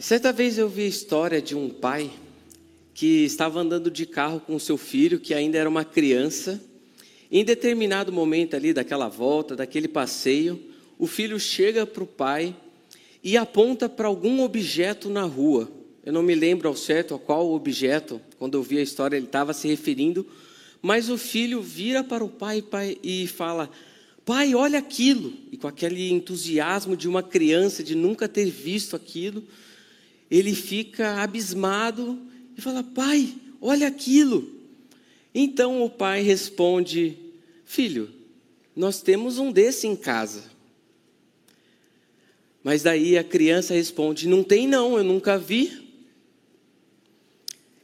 Certa vez eu vi a história de um pai que estava andando de carro com seu filho, que ainda era uma criança. Em determinado momento ali daquela volta, daquele passeio, o filho chega para o pai e aponta para algum objeto na rua. Eu não me lembro ao certo a qual objeto, quando eu vi a história ele estava se referindo, mas o filho vira para o pai, pai e fala: Pai, olha aquilo. E com aquele entusiasmo de uma criança de nunca ter visto aquilo, ele fica abismado e fala: Pai, olha aquilo. Então o pai responde: Filho, nós temos um desse em casa. Mas daí a criança responde: Não tem, não, eu nunca vi.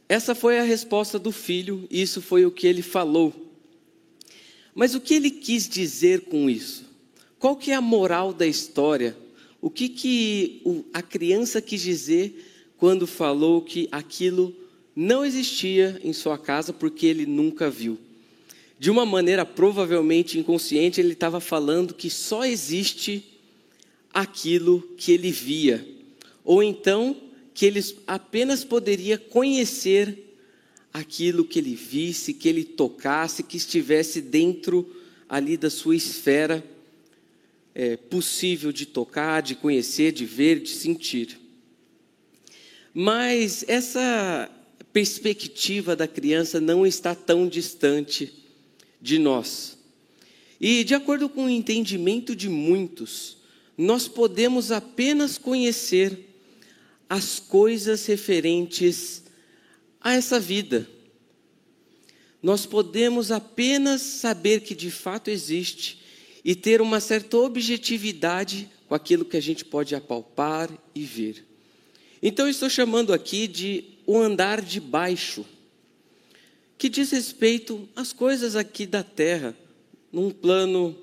Essa foi a resposta do filho, isso foi o que ele falou. Mas o que ele quis dizer com isso? Qual que é a moral da história? O que, que a criança quis dizer quando falou que aquilo não existia em sua casa porque ele nunca viu? De uma maneira provavelmente inconsciente, ele estava falando que só existe aquilo que ele via. Ou então que ele apenas poderia conhecer aquilo que ele visse, que ele tocasse, que estivesse dentro ali da sua esfera é, possível de tocar, de conhecer, de ver, de sentir. Mas essa perspectiva da criança não está tão distante de nós. E, de acordo com o entendimento de muitos, nós podemos apenas conhecer as coisas referentes a essa vida. Nós podemos apenas saber que de fato existe e ter uma certa objetividade com aquilo que a gente pode apalpar e ver. Então, estou chamando aqui de o andar de baixo, que diz respeito às coisas aqui da terra, num plano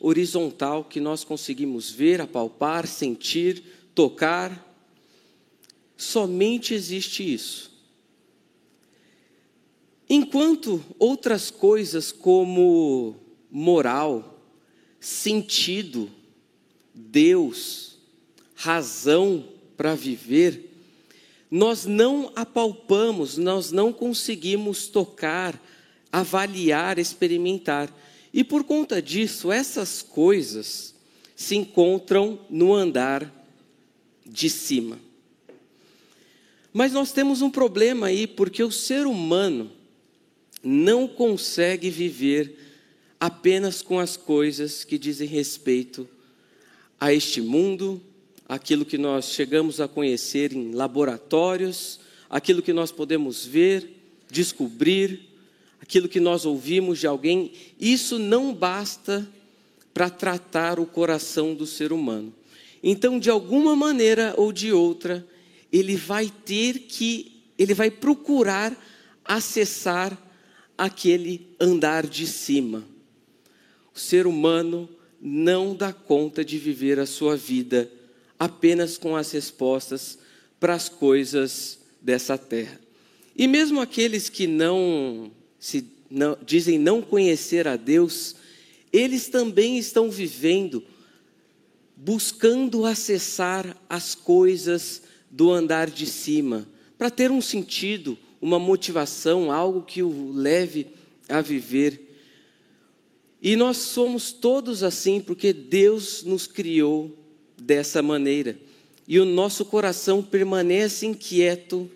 horizontal que nós conseguimos ver, apalpar, sentir, tocar Somente existe isso. Enquanto outras coisas como moral, sentido, Deus, razão para viver, nós não apalpamos, nós não conseguimos tocar, avaliar, experimentar. E por conta disso, essas coisas se encontram no andar de cima. Mas nós temos um problema aí, porque o ser humano não consegue viver apenas com as coisas que dizem respeito a este mundo, aquilo que nós chegamos a conhecer em laboratórios, aquilo que nós podemos ver, descobrir, aquilo que nós ouvimos de alguém, isso não basta para tratar o coração do ser humano. Então, de alguma maneira ou de outra, ele vai ter que, ele vai procurar acessar aquele andar de cima. O ser humano não dá conta de viver a sua vida apenas com as respostas para as coisas dessa terra. E mesmo aqueles que não se não, dizem não conhecer a Deus, eles também estão vivendo buscando acessar as coisas do andar de cima, para ter um sentido, uma motivação, algo que o leve a viver. E nós somos todos assim porque Deus nos criou dessa maneira. E o nosso coração permanece inquieto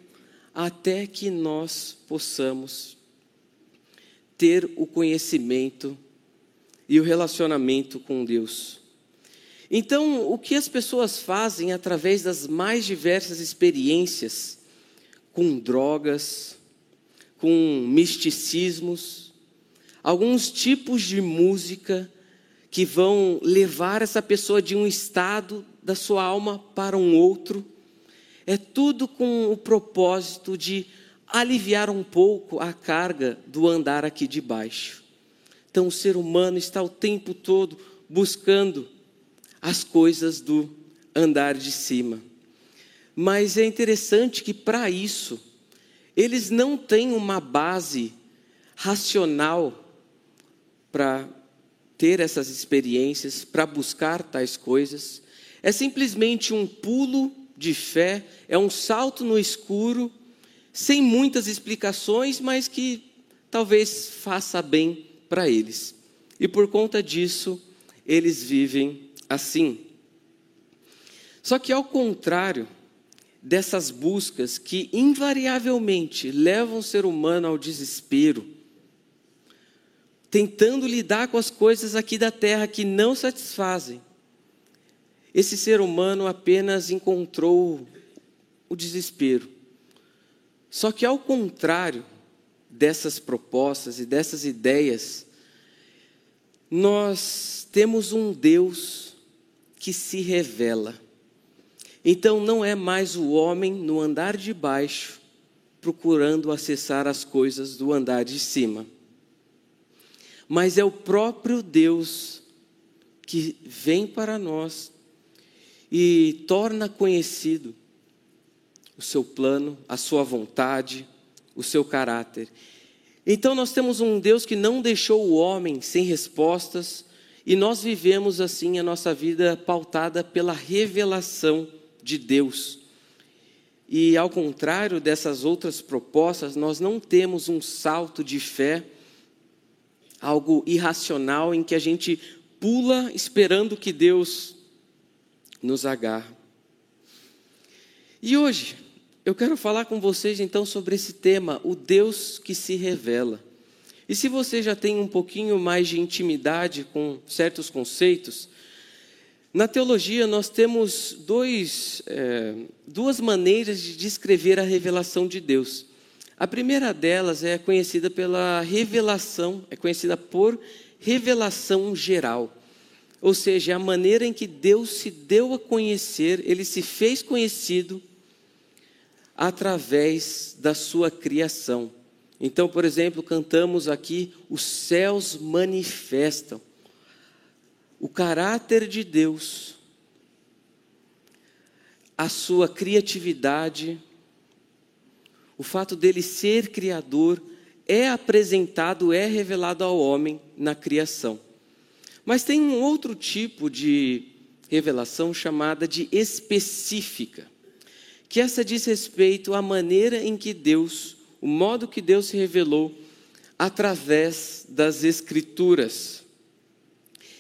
até que nós possamos ter o conhecimento e o relacionamento com Deus. Então, o que as pessoas fazem através das mais diversas experiências com drogas, com misticismos, alguns tipos de música que vão levar essa pessoa de um estado da sua alma para um outro, é tudo com o propósito de aliviar um pouco a carga do andar aqui de baixo. Então, o ser humano está o tempo todo buscando as coisas do andar de cima. Mas é interessante que para isso, eles não têm uma base racional para ter essas experiências, para buscar tais coisas. É simplesmente um pulo de fé, é um salto no escuro, sem muitas explicações, mas que talvez faça bem para eles. E por conta disso, eles vivem assim. Só que ao contrário dessas buscas que invariavelmente levam o ser humano ao desespero, tentando lidar com as coisas aqui da terra que não satisfazem, esse ser humano apenas encontrou o desespero. Só que ao contrário dessas propostas e dessas ideias, nós temos um Deus que se revela. Então não é mais o homem no andar de baixo procurando acessar as coisas do andar de cima, mas é o próprio Deus que vem para nós e torna conhecido o seu plano, a sua vontade, o seu caráter. Então nós temos um Deus que não deixou o homem sem respostas e nós vivemos assim a nossa vida pautada pela revelação de Deus. E ao contrário dessas outras propostas, nós não temos um salto de fé, algo irracional em que a gente pula esperando que Deus nos agarre. E hoje eu quero falar com vocês então sobre esse tema, o Deus que se revela. E se você já tem um pouquinho mais de intimidade com certos conceitos, na teologia, nós temos dois, é, duas maneiras de descrever a revelação de Deus. A primeira delas é conhecida pela revelação, é conhecida por revelação geral. Ou seja, a maneira em que Deus se deu a conhecer, ele se fez conhecido através da sua criação. Então, por exemplo, cantamos aqui: os céus manifestam o caráter de Deus, a sua criatividade, o fato dele ser criador, é apresentado, é revelado ao homem na criação. Mas tem um outro tipo de revelação chamada de específica, que essa diz respeito à maneira em que Deus, o modo que Deus se revelou através das Escrituras.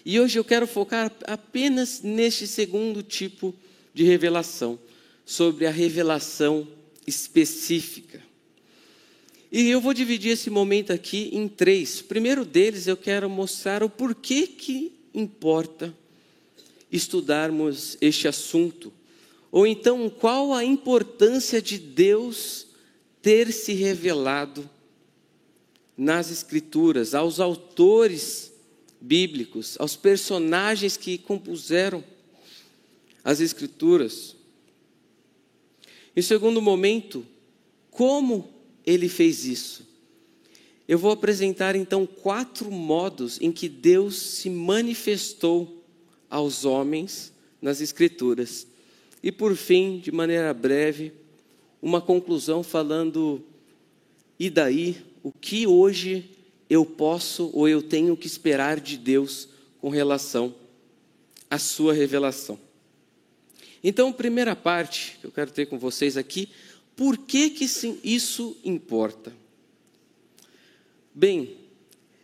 E hoje eu quero focar apenas neste segundo tipo de revelação, sobre a revelação específica. E eu vou dividir esse momento aqui em três. O primeiro deles eu quero mostrar o porquê que importa estudarmos este assunto. Ou então, qual a importância de Deus ter se revelado nas Escrituras, aos autores bíblicos, aos personagens que compuseram as Escrituras. Em segundo momento, como ele fez isso? Eu vou apresentar então quatro modos em que Deus se manifestou aos homens nas Escrituras. E por fim, de maneira breve, uma conclusão falando: e daí? O que hoje eu posso ou eu tenho que esperar de Deus com relação à sua revelação. Então, primeira parte que eu quero ter com vocês aqui, por que, que isso importa? Bem,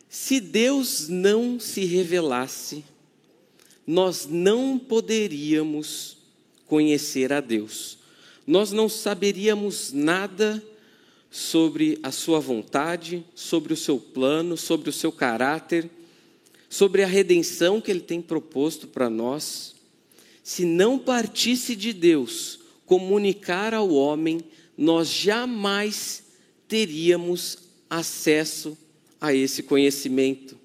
se Deus não se revelasse, nós não poderíamos conhecer a Deus. Nós não saberíamos nada sobre a sua vontade, sobre o seu plano, sobre o seu caráter, sobre a redenção que ele tem proposto para nós. Se não partisse de Deus comunicar ao homem, nós jamais teríamos acesso a esse conhecimento.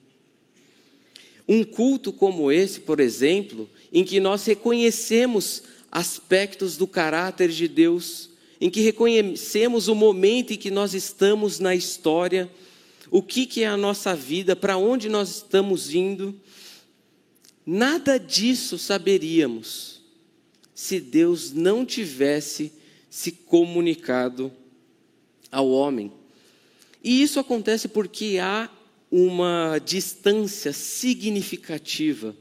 Um culto como esse, por exemplo, em que nós reconhecemos aspectos do caráter de Deus, em que reconhecemos o momento em que nós estamos na história, o que, que é a nossa vida, para onde nós estamos indo. Nada disso saberíamos se Deus não tivesse se comunicado ao homem. E isso acontece porque há uma distância significativa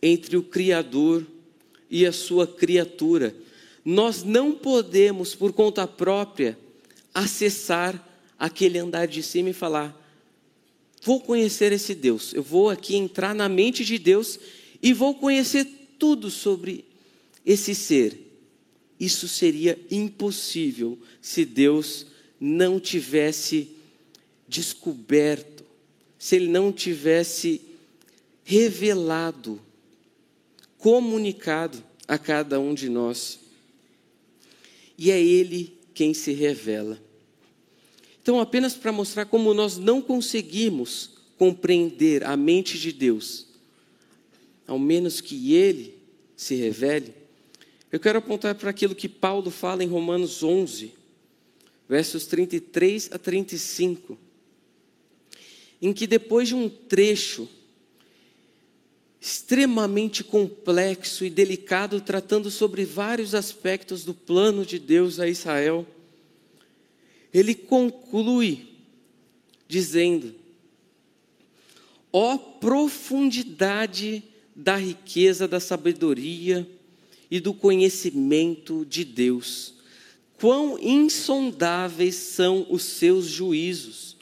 entre o Criador e a sua criatura nós não podemos, por conta própria, acessar aquele andar de cima e falar: vou conhecer esse Deus, eu vou aqui entrar na mente de Deus e vou conhecer tudo sobre esse ser. Isso seria impossível se Deus não tivesse descoberto, se Ele não tivesse revelado, comunicado a cada um de nós. E é Ele quem se revela. Então, apenas para mostrar como nós não conseguimos compreender a mente de Deus, ao menos que Ele se revele, eu quero apontar para aquilo que Paulo fala em Romanos 11, versos 33 a 35, em que depois de um trecho extremamente complexo e delicado, tratando sobre vários aspectos do plano de Deus a Israel. Ele conclui dizendo: ó profundidade da riqueza da sabedoria e do conhecimento de Deus, quão insondáveis são os seus juízos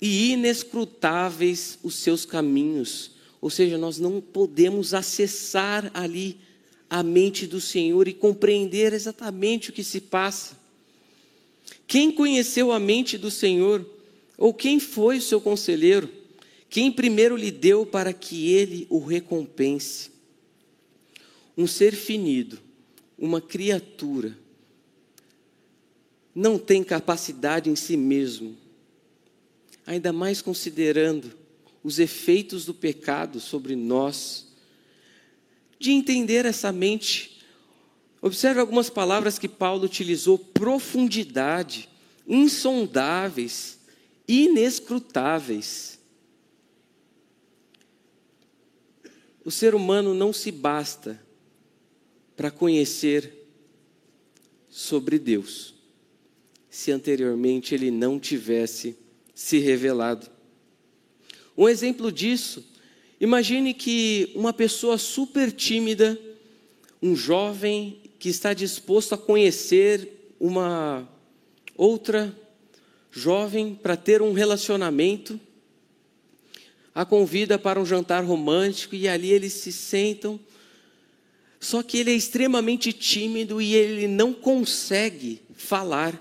e inescrutáveis os seus caminhos ou seja, nós não podemos acessar ali a mente do Senhor e compreender exatamente o que se passa. Quem conheceu a mente do Senhor? Ou quem foi o seu conselheiro? Quem primeiro lhe deu para que ele o recompense? Um ser finido, uma criatura, não tem capacidade em si mesmo, ainda mais considerando os efeitos do pecado sobre nós, de entender essa mente. Observe algumas palavras que Paulo utilizou: profundidade, insondáveis, inescrutáveis. O ser humano não se basta para conhecer sobre Deus, se anteriormente ele não tivesse se revelado. Um exemplo disso, imagine que uma pessoa super tímida, um jovem que está disposto a conhecer uma outra jovem para ter um relacionamento, a convida para um jantar romântico e ali eles se sentam. Só que ele é extremamente tímido e ele não consegue falar,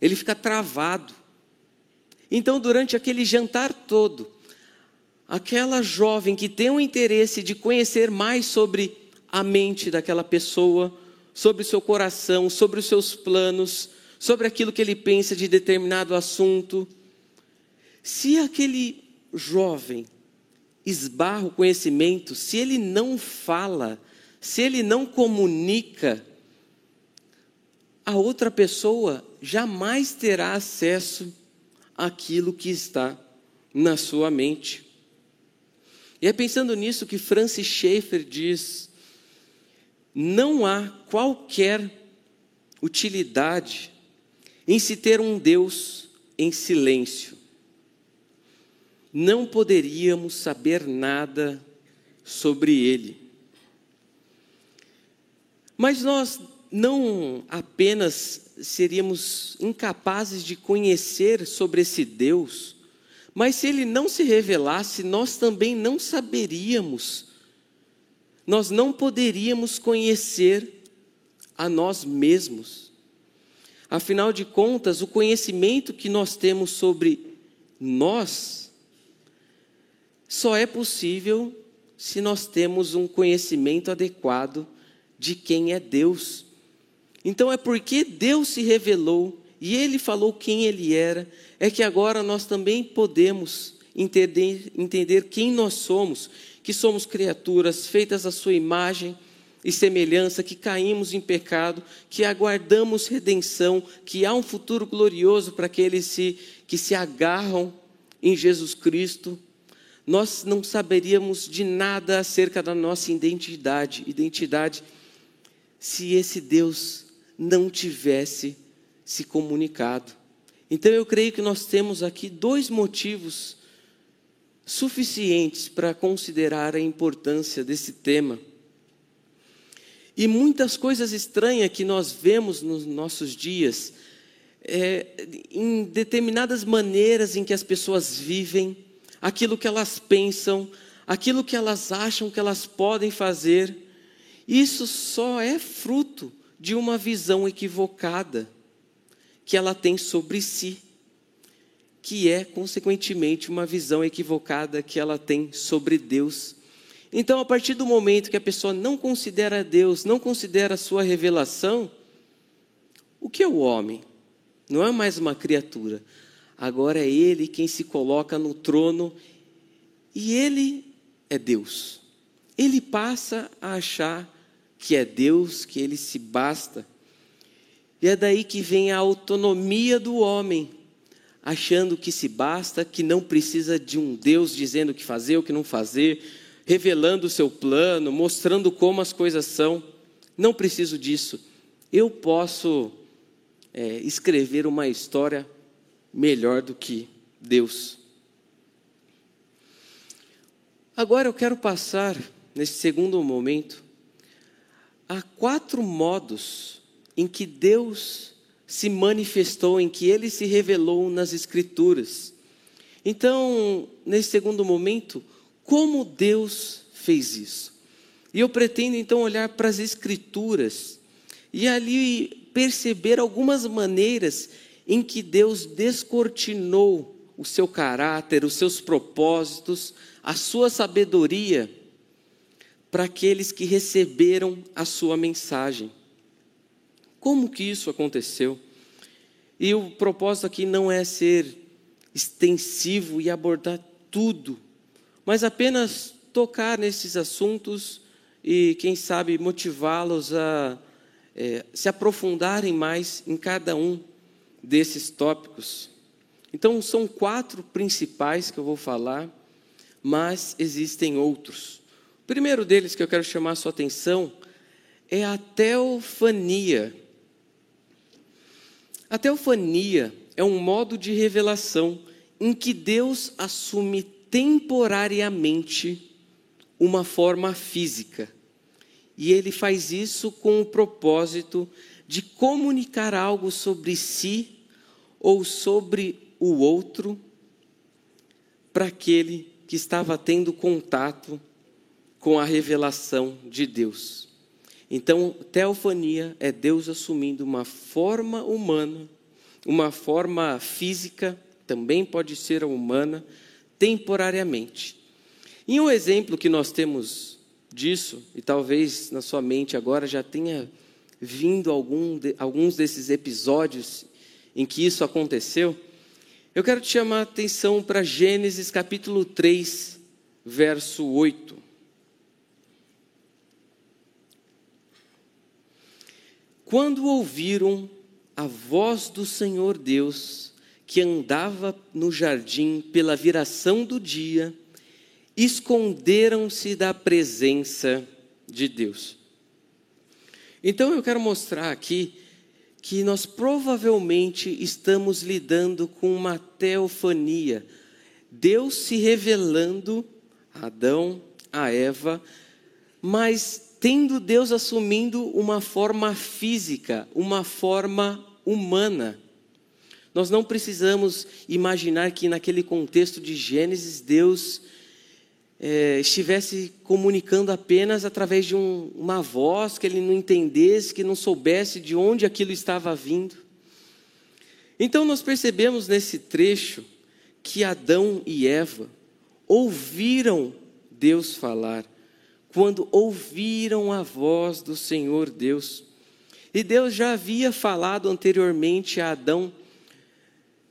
ele fica travado. Então, durante aquele jantar todo, aquela jovem que tem o interesse de conhecer mais sobre a mente daquela pessoa, sobre o seu coração, sobre os seus planos, sobre aquilo que ele pensa de determinado assunto. Se aquele jovem esbarra o conhecimento, se ele não fala, se ele não comunica, a outra pessoa jamais terá acesso àquilo que está na sua mente. E é pensando nisso que Francis Schaeffer diz: não há qualquer utilidade em se ter um Deus em silêncio. Não poderíamos saber nada sobre Ele. Mas nós não apenas seríamos incapazes de conhecer sobre esse Deus, mas se ele não se revelasse, nós também não saberíamos, nós não poderíamos conhecer a nós mesmos. Afinal de contas, o conhecimento que nós temos sobre nós só é possível se nós temos um conhecimento adequado de quem é Deus. Então é porque Deus se revelou e ele falou quem ele era, é que agora nós também podemos entender, entender quem nós somos, que somos criaturas feitas à sua imagem e semelhança, que caímos em pecado, que aguardamos redenção, que há um futuro glorioso para aqueles que se agarram em Jesus Cristo. Nós não saberíamos de nada acerca da nossa identidade, identidade, se esse Deus não tivesse se comunicado. Então eu creio que nós temos aqui dois motivos suficientes para considerar a importância desse tema. E muitas coisas estranhas que nós vemos nos nossos dias, é, em determinadas maneiras em que as pessoas vivem, aquilo que elas pensam, aquilo que elas acham que elas podem fazer, isso só é fruto de uma visão equivocada que ela tem sobre si, que é, consequentemente, uma visão equivocada que ela tem sobre Deus. Então, a partir do momento que a pessoa não considera Deus, não considera a sua revelação, o que é o homem? Não é mais uma criatura. Agora é ele quem se coloca no trono e ele é Deus. Ele passa a achar que é Deus, que ele se basta. E é daí que vem a autonomia do homem, achando que se basta, que não precisa de um Deus dizendo o que fazer, o que não fazer, revelando o seu plano, mostrando como as coisas são. Não preciso disso. Eu posso é, escrever uma história melhor do que Deus. Agora eu quero passar, nesse segundo momento, a quatro modos em que Deus se manifestou, em que ele se revelou nas Escrituras. Então, nesse segundo momento, como Deus fez isso. E eu pretendo então olhar para as Escrituras e ali perceber algumas maneiras em que Deus descortinou o seu caráter, os seus propósitos, a sua sabedoria para aqueles que receberam a sua mensagem. Como que isso aconteceu? E o propósito aqui não é ser extensivo e abordar tudo mas apenas tocar nesses assuntos e, quem sabe, motivá-los a é, se aprofundarem mais em cada um desses tópicos. Então, são quatro principais que eu vou falar, mas existem outros. O primeiro deles que eu quero chamar a sua atenção é a teofania. A teofania é um modo de revelação em que Deus assume temporariamente uma forma física. E ele faz isso com o propósito de comunicar algo sobre si ou sobre o outro para aquele que estava tendo contato com a revelação de Deus. Então, teofania é Deus assumindo uma forma humana, uma forma física, também pode ser humana, temporariamente. E um exemplo que nós temos disso, e talvez na sua mente agora já tenha vindo algum de, alguns desses episódios em que isso aconteceu, eu quero te chamar a atenção para Gênesis capítulo 3, verso 8. Quando ouviram a voz do Senhor Deus, que andava no jardim pela viração do dia, esconderam-se da presença de Deus. Então eu quero mostrar aqui que nós provavelmente estamos lidando com uma teofania, Deus se revelando a Adão, a Eva, mas tendo Deus assumindo uma forma física, uma forma humana. Nós não precisamos imaginar que naquele contexto de Gênesis, Deus é, estivesse comunicando apenas através de um, uma voz que ele não entendesse, que não soubesse de onde aquilo estava vindo. Então nós percebemos nesse trecho que Adão e Eva ouviram Deus falar, quando ouviram a voz do Senhor Deus. E Deus já havia falado anteriormente a Adão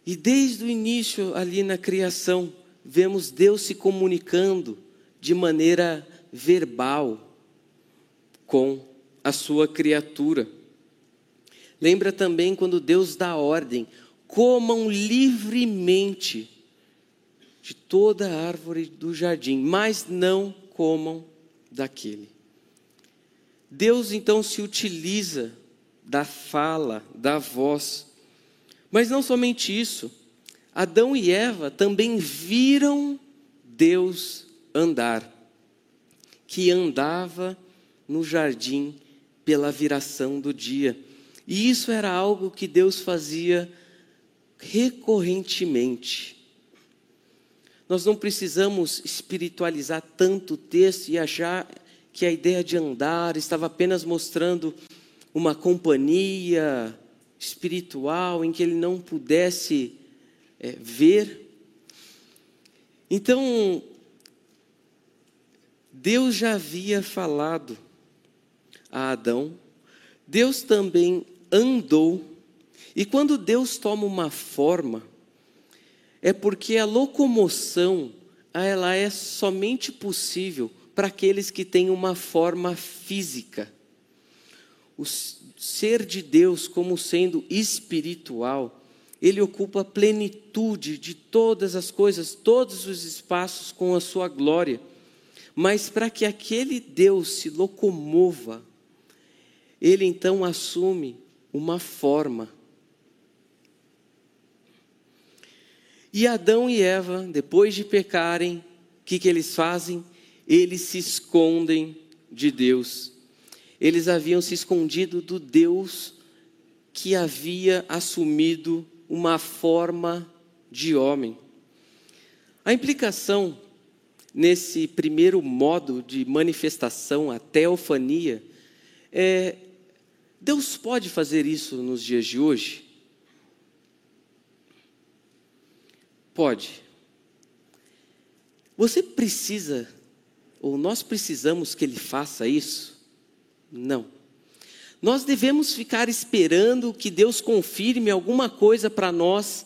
e desde o início, ali na criação, vemos Deus se comunicando de maneira verbal com a sua criatura. Lembra também quando Deus dá ordem: comam livremente de toda a árvore do jardim, mas não comam daquele. Deus então se utiliza da fala, da voz, mas não somente isso, Adão e Eva também viram Deus andar, que andava no jardim pela viração do dia. E isso era algo que Deus fazia recorrentemente. Nós não precisamos espiritualizar tanto o texto e achar que a ideia de andar estava apenas mostrando uma companhia espiritual em que ele não pudesse é, ver. Então, Deus já havia falado a Adão, Deus também andou, e quando Deus toma uma forma, é porque a locomoção ela é somente possível para aqueles que têm uma forma física. O ser de Deus, como sendo espiritual, ele ocupa a plenitude de todas as coisas, todos os espaços com a sua glória. Mas para que aquele Deus se locomova, ele então assume uma forma. E Adão e Eva, depois de pecarem, o que, que eles fazem? Eles se escondem de Deus. Eles haviam se escondido do Deus que havia assumido uma forma de homem. A implicação nesse primeiro modo de manifestação, a teofania, é: Deus pode fazer isso nos dias de hoje? Pode. Você precisa, ou nós precisamos que Ele faça isso? Não. Nós devemos ficar esperando que Deus confirme alguma coisa para nós,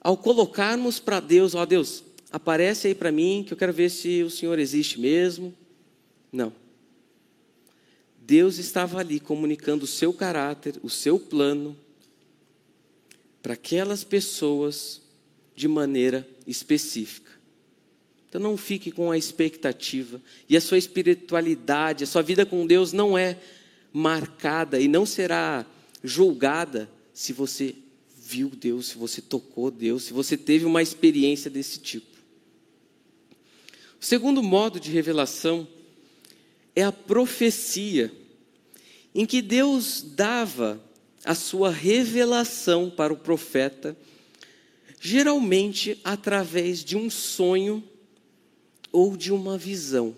ao colocarmos para Deus, ó Deus, aparece aí para mim que eu quero ver se o Senhor existe mesmo. Não. Deus estava ali comunicando o seu caráter, o seu plano, para aquelas pessoas de maneira específica. Então não fique com a expectativa. E a sua espiritualidade, a sua vida com Deus não é marcada e não será julgada se você viu Deus, se você tocou Deus, se você teve uma experiência desse tipo. O segundo modo de revelação é a profecia, em que Deus dava a sua revelação para o profeta geralmente através de um sonho ou de uma visão.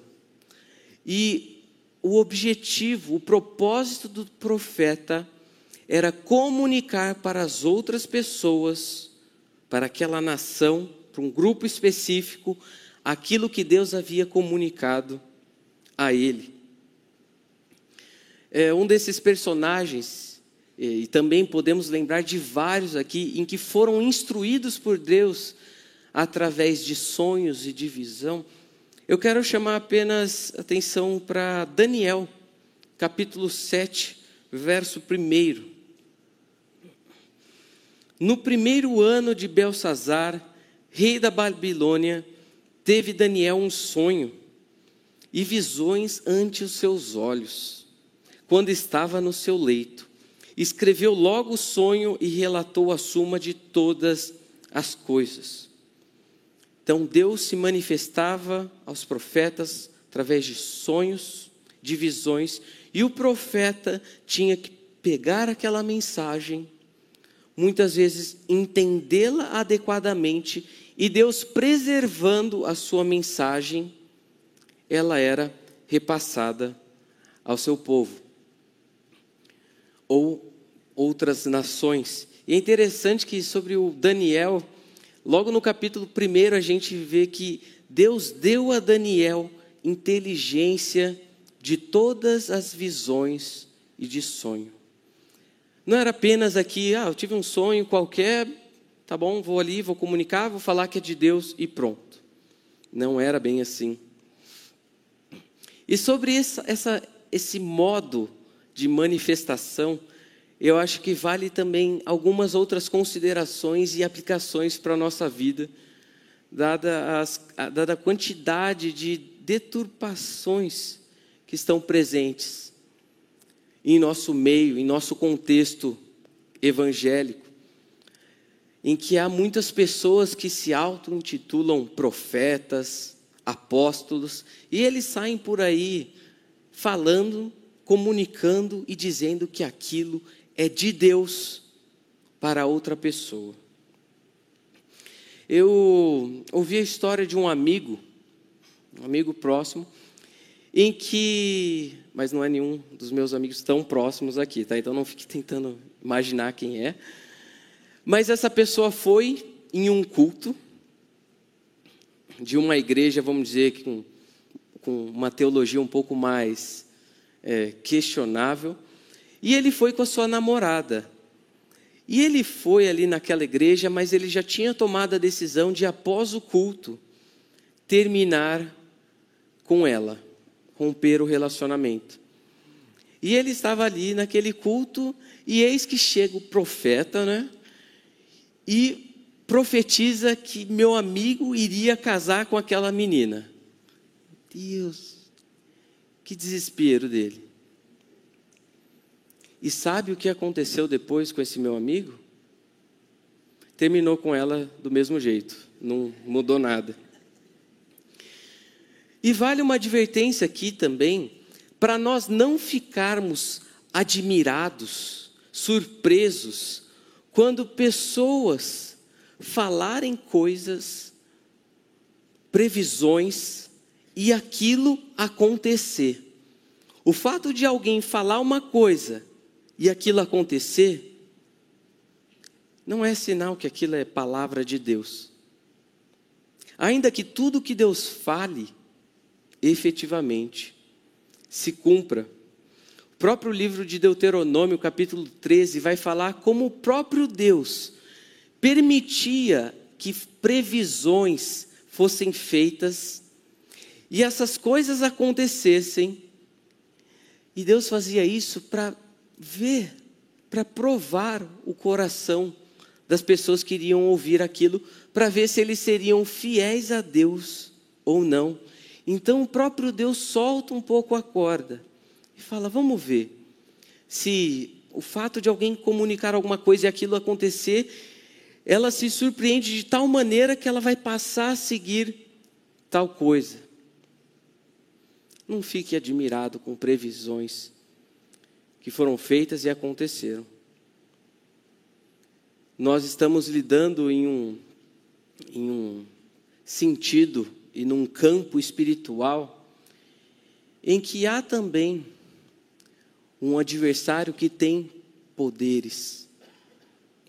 E o objetivo, o propósito do profeta era comunicar para as outras pessoas, para aquela nação, para um grupo específico, aquilo que Deus havia comunicado a ele. É, um desses personagens e também podemos lembrar de vários aqui em que foram instruídos por Deus através de sonhos e de visão. Eu quero chamar apenas atenção para Daniel, capítulo 7, verso 1. No primeiro ano de Belsazar, rei da Babilônia, teve Daniel um sonho e visões ante os seus olhos, quando estava no seu leito escreveu logo o sonho e relatou a suma de todas as coisas. Então Deus se manifestava aos profetas através de sonhos, de visões, e o profeta tinha que pegar aquela mensagem, muitas vezes entendê-la adequadamente, e Deus preservando a sua mensagem, ela era repassada ao seu povo. Ou outras nações. E é interessante que sobre o Daniel, logo no capítulo 1 a gente vê que Deus deu a Daniel inteligência de todas as visões e de sonho. Não era apenas aqui, ah, eu tive um sonho qualquer, tá bom, vou ali, vou comunicar, vou falar que é de Deus e pronto. Não era bem assim. E sobre essa, essa, esse modo de manifestação, eu acho que vale também algumas outras considerações e aplicações para a nossa vida, dada, as, dada a quantidade de deturpações que estão presentes em nosso meio, em nosso contexto evangélico, em que há muitas pessoas que se auto-intitulam profetas, apóstolos, e eles saem por aí falando comunicando e dizendo que aquilo é de Deus para outra pessoa. Eu ouvi a história de um amigo, um amigo próximo, em que, mas não é nenhum dos meus amigos tão próximos aqui, tá? Então não fique tentando imaginar quem é. Mas essa pessoa foi em um culto de uma igreja, vamos dizer, com, com uma teologia um pouco mais é, questionável, e ele foi com a sua namorada. E ele foi ali naquela igreja, mas ele já tinha tomado a decisão de, após o culto, terminar com ela, romper o relacionamento. E ele estava ali naquele culto, e eis que chega o profeta, né? E profetiza que meu amigo iria casar com aquela menina. Deus, que desespero dele. E sabe o que aconteceu depois com esse meu amigo? Terminou com ela do mesmo jeito, não mudou nada. E vale uma advertência aqui também, para nós não ficarmos admirados, surpresos, quando pessoas falarem coisas, previsões, e aquilo acontecer. O fato de alguém falar uma coisa e aquilo acontecer, não é sinal que aquilo é palavra de Deus. Ainda que tudo que Deus fale, efetivamente, se cumpra. O próprio livro de Deuteronômio, capítulo 13, vai falar como o próprio Deus permitia que previsões fossem feitas e essas coisas acontecessem. E Deus fazia isso para ver, para provar o coração das pessoas que iriam ouvir aquilo, para ver se eles seriam fiéis a Deus ou não. Então o próprio Deus solta um pouco a corda e fala: vamos ver se o fato de alguém comunicar alguma coisa e aquilo acontecer, ela se surpreende de tal maneira que ela vai passar a seguir tal coisa. Não fique admirado com previsões que foram feitas e aconteceram. Nós estamos lidando em um, em um sentido e num campo espiritual em que há também um adversário que tem poderes.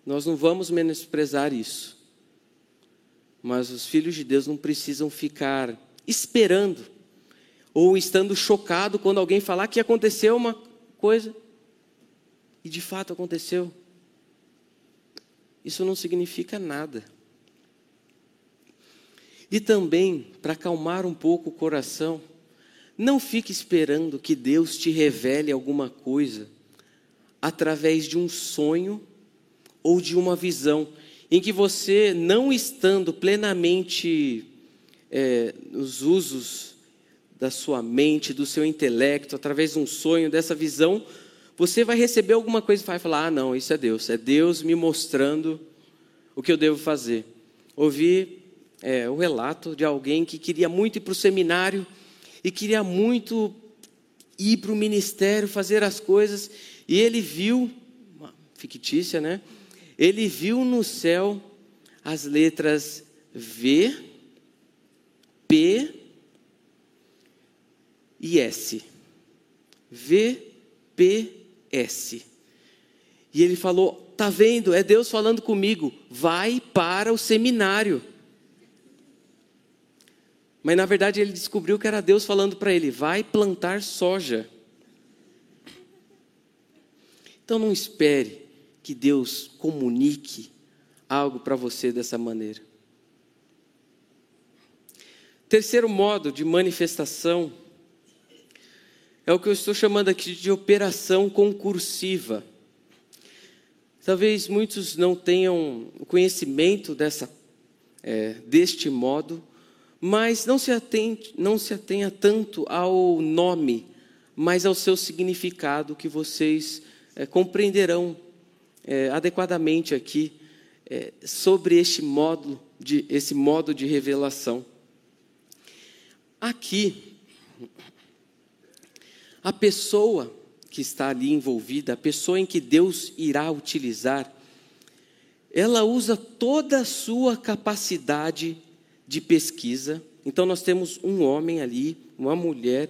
Nós não vamos menosprezar isso. Mas os filhos de Deus não precisam ficar esperando ou estando chocado quando alguém falar que aconteceu uma coisa e de fato aconteceu. Isso não significa nada. E também, para acalmar um pouco o coração, não fique esperando que Deus te revele alguma coisa através de um sonho ou de uma visão, em que você, não estando plenamente é, nos usos da sua mente, do seu intelecto, através de um sonho, dessa visão, você vai receber alguma coisa e vai falar: ah, não, isso é Deus, é Deus me mostrando o que eu devo fazer. Ouvi é, o relato de alguém que queria muito ir para o seminário e queria muito ir para o ministério, fazer as coisas, e ele viu, fictícia, né? Ele viu no céu as letras V, P e S. V, P, S. E ele falou: Tá vendo? É Deus falando comigo. Vai para o seminário. Mas na verdade ele descobriu que era Deus falando para ele: Vai plantar soja. Então não espere que Deus comunique algo para você dessa maneira. Terceiro modo de manifestação é o que eu estou chamando aqui de operação concursiva. Talvez muitos não tenham conhecimento dessa, é, deste modo, mas não se, atente, não se atenha tanto ao nome, mas ao seu significado que vocês é, compreenderão é, adequadamente aqui é, sobre este de, esse modo de revelação. Aqui, a pessoa que está ali envolvida, a pessoa em que Deus irá utilizar, ela usa toda a sua capacidade de pesquisa. Então, nós temos um homem ali, uma mulher,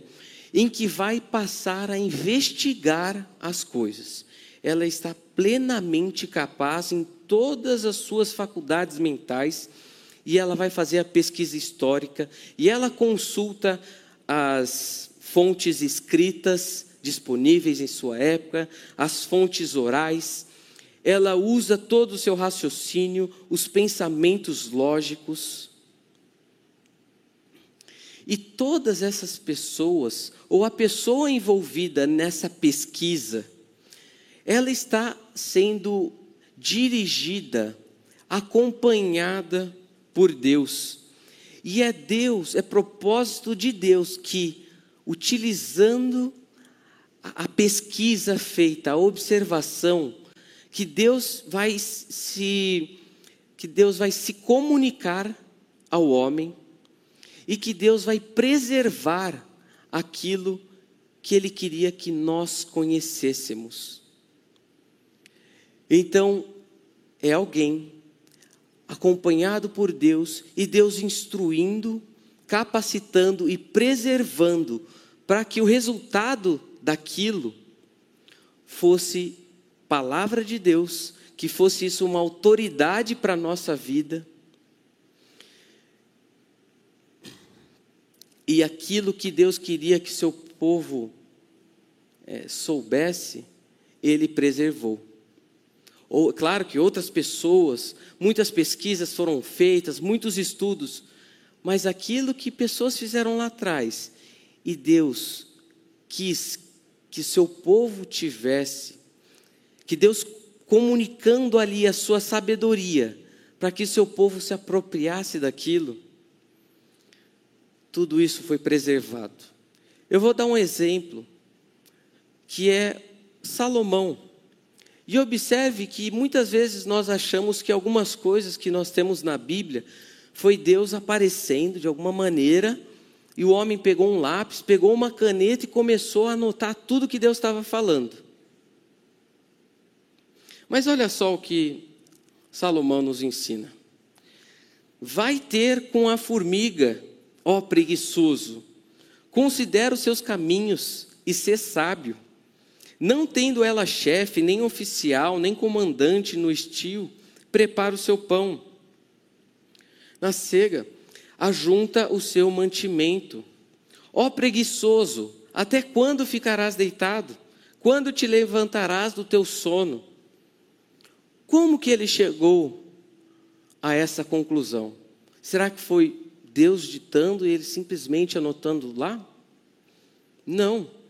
em que vai passar a investigar as coisas. Ela está plenamente capaz em todas as suas faculdades mentais e ela vai fazer a pesquisa histórica e ela consulta as fontes escritas disponíveis em sua época, as fontes orais. Ela usa todo o seu raciocínio, os pensamentos lógicos. E todas essas pessoas, ou a pessoa envolvida nessa pesquisa, ela está sendo dirigida, acompanhada por Deus. E é Deus, é propósito de Deus que, utilizando a pesquisa feita, a observação, que Deus vai se que Deus vai se comunicar ao homem e que Deus vai preservar aquilo que ele queria que nós conhecêssemos. Então, é alguém acompanhado por Deus e Deus instruindo, capacitando e preservando para que o resultado daquilo fosse palavra de Deus, que fosse isso uma autoridade para a nossa vida. E aquilo que Deus queria que seu povo é, soubesse, ele preservou. Ou, claro que outras pessoas, muitas pesquisas foram feitas, muitos estudos, mas aquilo que pessoas fizeram lá atrás, e Deus quis que seu povo tivesse, que Deus comunicando ali a sua sabedoria, para que seu povo se apropriasse daquilo, tudo isso foi preservado. Eu vou dar um exemplo, que é Salomão. E observe que muitas vezes nós achamos que algumas coisas que nós temos na Bíblia foi Deus aparecendo de alguma maneira e o homem pegou um lápis, pegou uma caneta e começou a anotar tudo que Deus estava falando. Mas olha só o que Salomão nos ensina. Vai ter com a formiga, ó preguiçoso, considera os seus caminhos e ser sábio. Não tendo ela chefe, nem oficial, nem comandante no estio, prepara o seu pão. Na cega, ajunta o seu mantimento. Ó preguiçoso, até quando ficarás deitado? Quando te levantarás do teu sono? Como que ele chegou a essa conclusão? Será que foi Deus ditando e ele simplesmente anotando lá? Não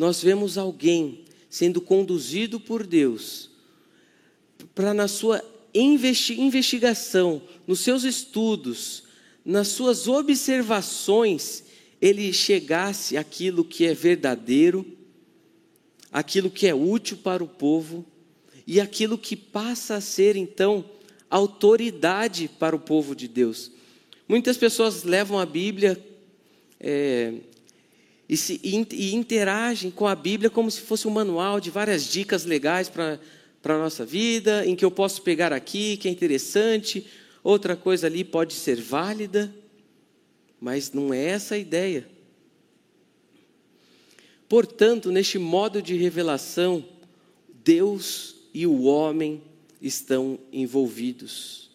nós vemos alguém sendo conduzido por Deus para, na sua investigação, nos seus estudos, nas suas observações, ele chegasse àquilo que é verdadeiro, aquilo que é útil para o povo e aquilo que passa a ser então autoridade para o povo de Deus. Muitas pessoas levam a Bíblia é, e, se, e interagem com a Bíblia como se fosse um manual de várias dicas legais para a nossa vida, em que eu posso pegar aqui, que é interessante, outra coisa ali pode ser válida, mas não é essa a ideia. Portanto, neste modo de revelação, Deus e o homem estão envolvidos.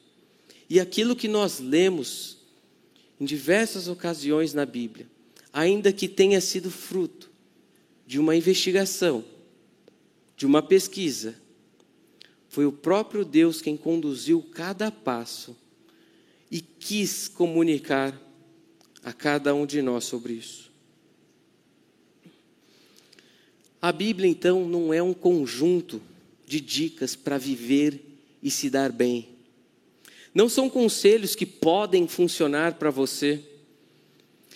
E aquilo que nós lemos em diversas ocasiões na Bíblia, ainda que tenha sido fruto de uma investigação, de uma pesquisa, foi o próprio Deus quem conduziu cada passo e quis comunicar a cada um de nós sobre isso. A Bíblia, então, não é um conjunto de dicas para viver e se dar bem. Não são conselhos que podem funcionar para você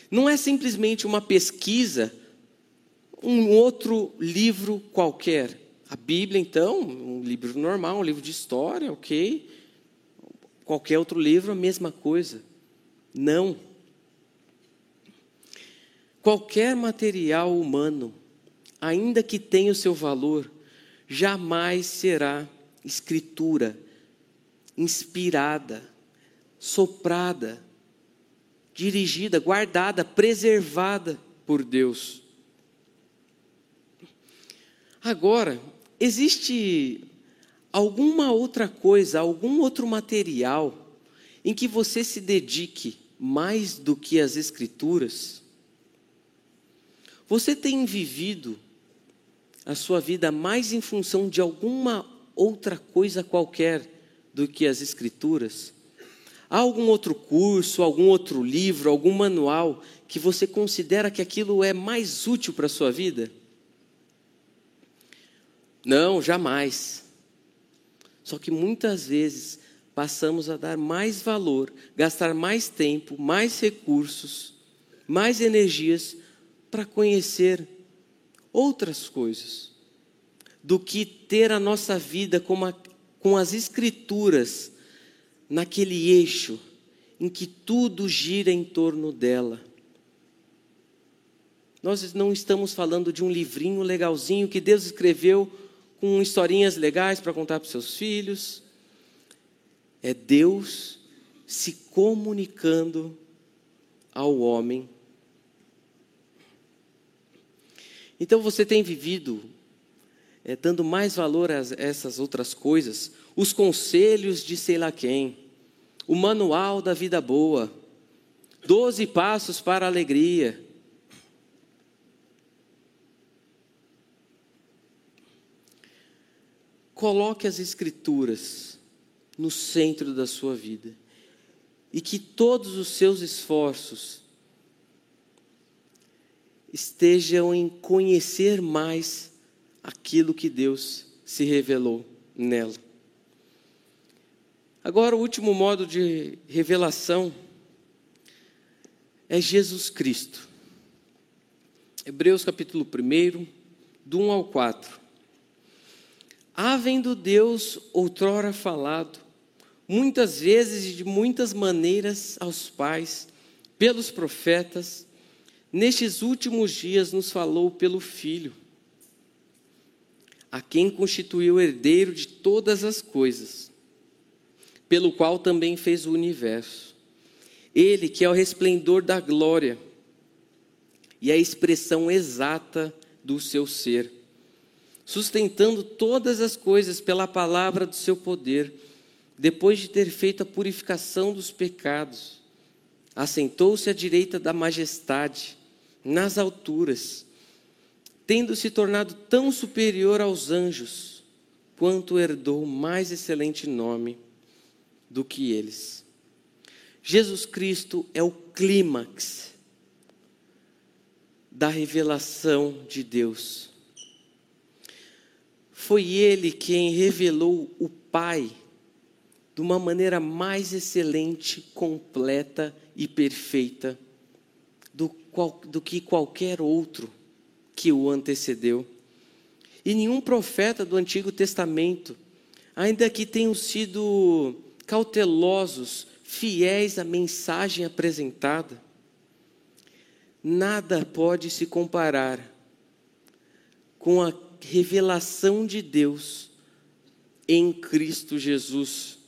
não é simplesmente uma pesquisa, um outro livro qualquer. A Bíblia, então, um livro normal, um livro de história, ok. Qualquer outro livro, a mesma coisa. Não. Qualquer material humano ainda que tenha o seu valor, jamais será escritura inspirada, soprada, dirigida, guardada, preservada por Deus. Agora, existe alguma outra coisa, algum outro material em que você se dedique mais do que as Escrituras? Você tem vivido a sua vida mais em função de alguma outra coisa qualquer do que as Escrituras? Há algum outro curso, algum outro livro, algum manual que você considera que aquilo é mais útil para a sua vida? Não, jamais. Só que muitas vezes passamos a dar mais valor, gastar mais tempo, mais recursos, mais energias para conhecer outras coisas do que ter a nossa vida com, a, com as Escrituras naquele eixo em que tudo gira em torno dela. Nós não estamos falando de um livrinho legalzinho que Deus escreveu com historinhas legais para contar para os seus filhos é Deus se comunicando ao homem. Então você tem vivido é, dando mais valor a essas outras coisas, os conselhos de sei lá quem, o manual da vida boa, doze passos para a alegria. Coloque as escrituras no centro da sua vida. E que todos os seus esforços estejam em conhecer mais aquilo que Deus se revelou nela. Agora, o último modo de revelação é Jesus Cristo. Hebreus capítulo 1, do 1 ao 4. Havendo Deus outrora falado, muitas vezes e de muitas maneiras aos pais, pelos profetas, nestes últimos dias nos falou pelo Filho, a quem constituiu herdeiro de todas as coisas, pelo qual também fez o universo. Ele que é o resplendor da glória e a expressão exata do seu ser, sustentando todas as coisas pela palavra do seu poder depois de ter feito a purificação dos pecados, assentou-se à direita da majestade, nas alturas, tendo se tornado tão superior aos anjos, quanto herdou mais excelente nome do que eles. Jesus Cristo é o clímax da revelação de Deus. Foi Ele quem revelou o Pai de uma maneira mais excelente, completa e perfeita do, qual, do que qualquer outro que o antecedeu. E nenhum profeta do Antigo Testamento, ainda que tenham sido cautelosos, fiéis à mensagem apresentada, nada pode se comparar com a revelação de Deus em Cristo Jesus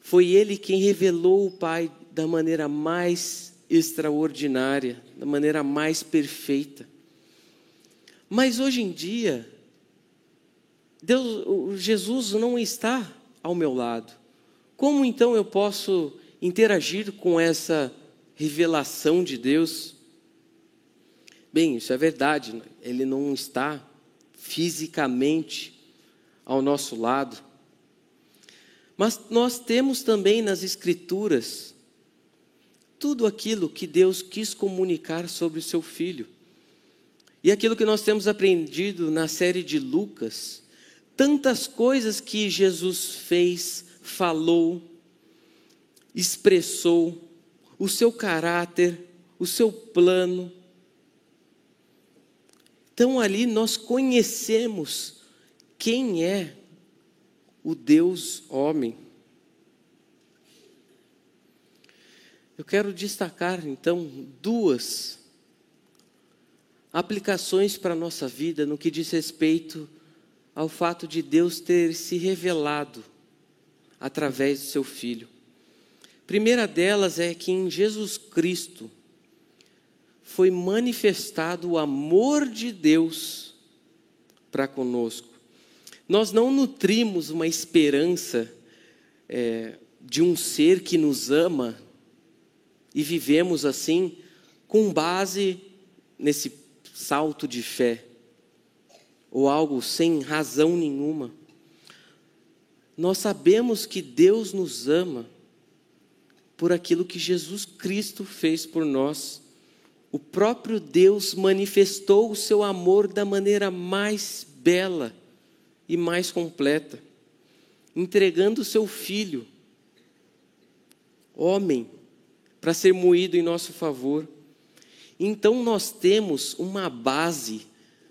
foi ele quem revelou o Pai da maneira mais extraordinária, da maneira mais perfeita. Mas hoje em dia, Deus, Jesus não está ao meu lado. Como então eu posso interagir com essa revelação de Deus? Bem, isso é verdade, ele não está fisicamente ao nosso lado. Mas nós temos também nas Escrituras tudo aquilo que Deus quis comunicar sobre o seu filho. E aquilo que nós temos aprendido na série de Lucas, tantas coisas que Jesus fez, falou, expressou, o seu caráter, o seu plano. Então ali nós conhecemos quem é o Deus homem. Eu quero destacar então duas aplicações para a nossa vida no que diz respeito ao fato de Deus ter se revelado através do seu Filho. primeira delas é que em Jesus Cristo foi manifestado o amor de Deus para conosco. Nós não nutrimos uma esperança é, de um ser que nos ama e vivemos assim com base nesse salto de fé ou algo sem razão nenhuma. Nós sabemos que Deus nos ama por aquilo que Jesus Cristo fez por nós. O próprio Deus manifestou o seu amor da maneira mais bela e mais completa, entregando o seu filho, homem, para ser moído em nosso favor. Então nós temos uma base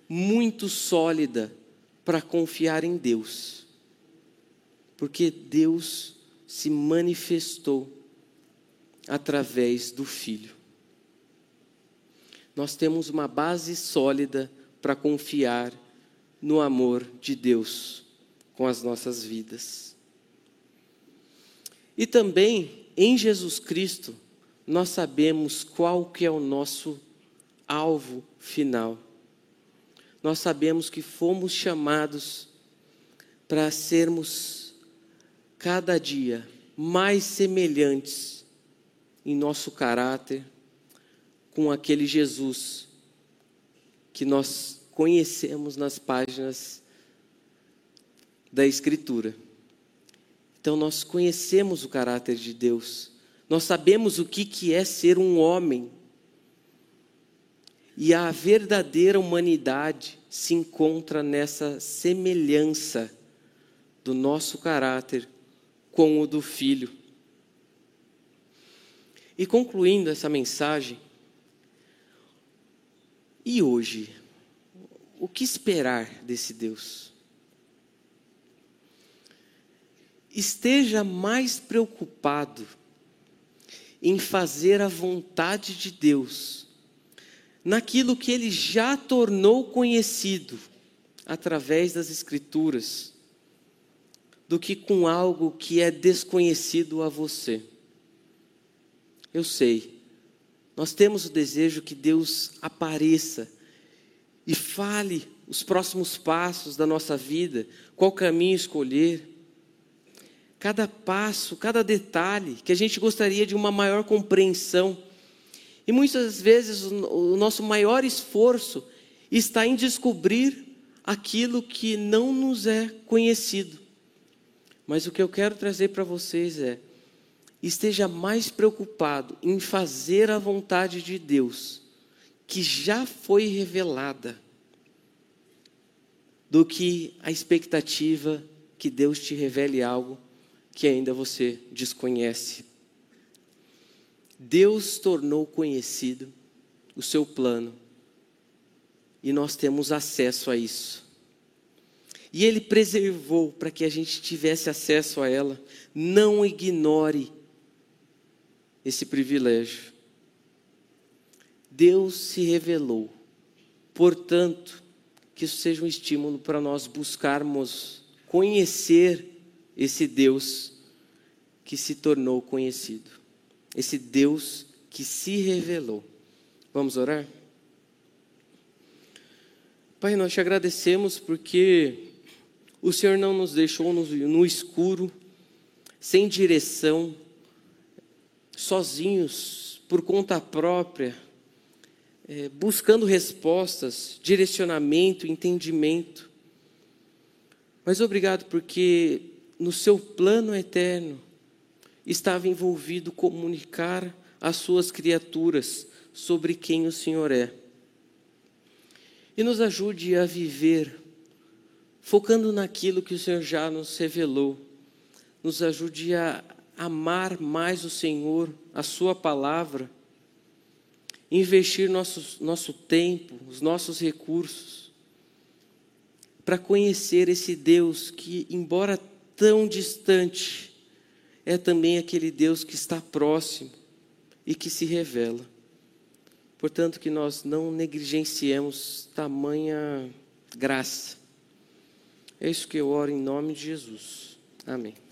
muito sólida para confiar em Deus. Porque Deus se manifestou através do Filho. Nós temos uma base sólida para confiar no amor de Deus com as nossas vidas. E também em Jesus Cristo nós sabemos qual que é o nosso alvo final. Nós sabemos que fomos chamados para sermos cada dia mais semelhantes em nosso caráter com aquele Jesus que nós conhecemos nas páginas da Escritura. Então, nós conhecemos o caráter de Deus, nós sabemos o que, que é ser um homem. E a verdadeira humanidade se encontra nessa semelhança do nosso caráter com o do Filho. E concluindo essa mensagem, e hoje? o que esperar desse Deus? Esteja mais preocupado em fazer a vontade de Deus, naquilo que ele já tornou conhecido através das Escrituras, do que com algo que é desconhecido a você. Eu sei, nós temos o desejo que Deus apareça e fale os próximos passos da nossa vida, qual caminho escolher. Cada passo, cada detalhe, que a gente gostaria de uma maior compreensão. E muitas vezes o nosso maior esforço está em descobrir aquilo que não nos é conhecido. Mas o que eu quero trazer para vocês é: esteja mais preocupado em fazer a vontade de Deus que já foi revelada do que a expectativa que Deus te revele algo que ainda você desconhece. Deus tornou conhecido o seu plano e nós temos acesso a isso. E Ele preservou para que a gente tivesse acesso a ela. Não ignore esse privilégio. Deus se revelou. Portanto, que isso seja um estímulo para nós buscarmos conhecer esse Deus que se tornou conhecido, esse Deus que se revelou. Vamos orar? Pai, nós te agradecemos porque o Senhor não nos deixou no, no escuro, sem direção, sozinhos, por conta própria, é, buscando respostas, direcionamento, entendimento. Mas obrigado porque no seu plano eterno estava envolvido comunicar às suas criaturas sobre quem o Senhor é. E nos ajude a viver focando naquilo que o Senhor já nos revelou. Nos ajude a amar mais o Senhor, a Sua palavra investir nosso, nosso tempo, os nossos recursos, para conhecer esse Deus que, embora tão distante, é também aquele Deus que está próximo e que se revela. Portanto, que nós não negligenciemos tamanha graça. É isso que eu oro em nome de Jesus. Amém.